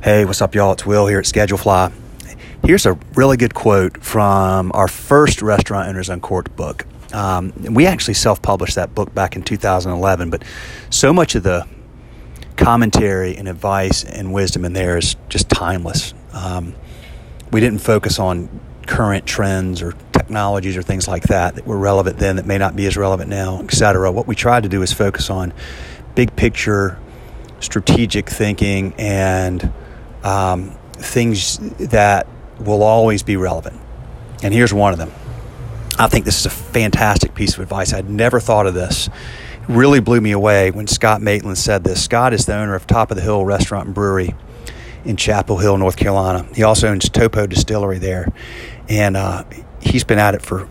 Hey, what's up, y'all? It's Will here at Schedulefly. Here's a really good quote from our first Restaurant Owners Uncorked book. Um, we actually self published that book back in 2011, but so much of the commentary and advice and wisdom in there is just timeless. Um, we didn't focus on current trends or technologies or things like that that were relevant then that may not be as relevant now, etc. What we tried to do is focus on big picture, strategic thinking, and um, things that will always be relevant. And here's one of them. I think this is a fantastic piece of advice. I'd never thought of this. It really blew me away when Scott Maitland said this. Scott is the owner of Top of the Hill Restaurant and Brewery in Chapel Hill, North Carolina. He also owns Topo Distillery there. And uh, he's been at it for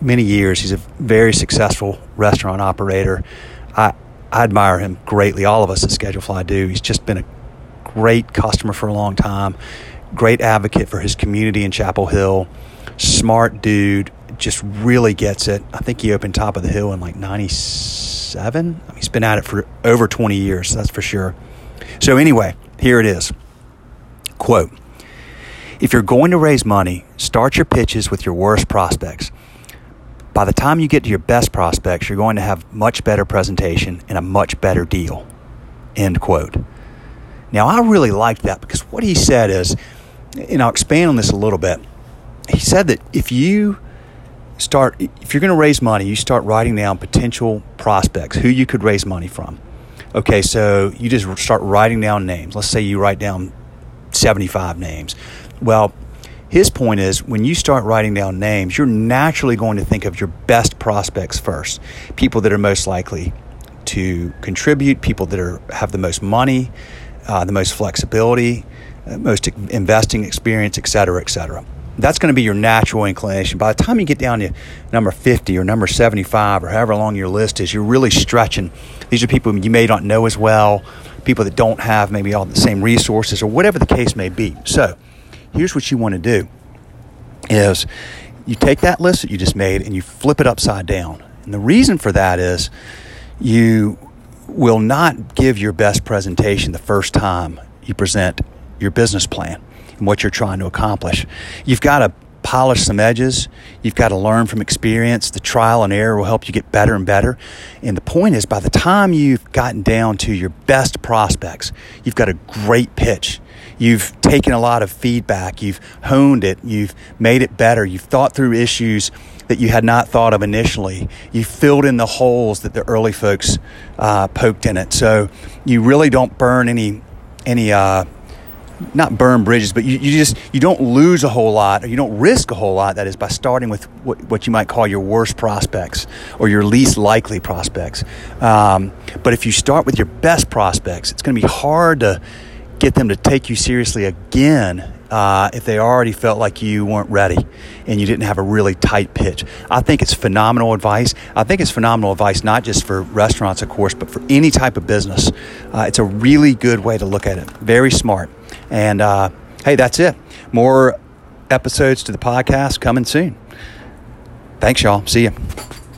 many years. He's a very successful restaurant operator. I, I admire him greatly. All of us at Schedulefly do. He's just been a great customer for a long time, great advocate for his community in Chapel Hill, smart dude, just really gets it. I think he opened Top of the Hill in like 97. I mean, he's been at it for over 20 years, that's for sure. So, anyway, here it is. Quote If you're going to raise money, start your pitches with your worst prospects. By the time you get to your best prospects, you're going to have much better presentation and a much better deal. End quote. Now, I really liked that because what he said is, and I'll expand on this a little bit. He said that if you start, if you're going to raise money, you start writing down potential prospects, who you could raise money from. Okay, so you just start writing down names. Let's say you write down 75 names. Well, his point is when you start writing down names, you're naturally going to think of your best prospects first. People that are most likely to contribute, people that are have the most money, uh, the most flexibility, uh, most investing experience, et cetera, et cetera. That's going to be your natural inclination. By the time you get down to number 50 or number 75 or however long your list is, you're really stretching. These are people you may not know as well, people that don't have maybe all the same resources or whatever the case may be. So, here's what you want to do is you take that list that you just made and you flip it upside down. And the reason for that is you will not give your best presentation the first time you present your business plan and what you're trying to accomplish. You've got to polish some edges. You've got to learn from experience. The trial and error will help you get better and better. And the point is, by the time you've gotten down to your best prospects, you've got a great pitch. You've taken a lot of feedback. You've honed it. You've made it better. You've thought through issues that you had not thought of initially. You filled in the holes that the early folks uh, poked in it. So you really don't burn any any uh, not burn bridges, but you, you just you don't lose a whole lot, or you don't risk a whole lot. That is by starting with what, what you might call your worst prospects or your least likely prospects. Um, but if you start with your best prospects, it's going to be hard to get them to take you seriously again uh, if they already felt like you weren't ready and you didn't have a really tight pitch. I think it's phenomenal advice. I think it's phenomenal advice not just for restaurants, of course, but for any type of business. Uh, it's a really good way to look at it. Very smart. And uh, hey, that's it. More episodes to the podcast coming soon. Thanks, y'all. See you.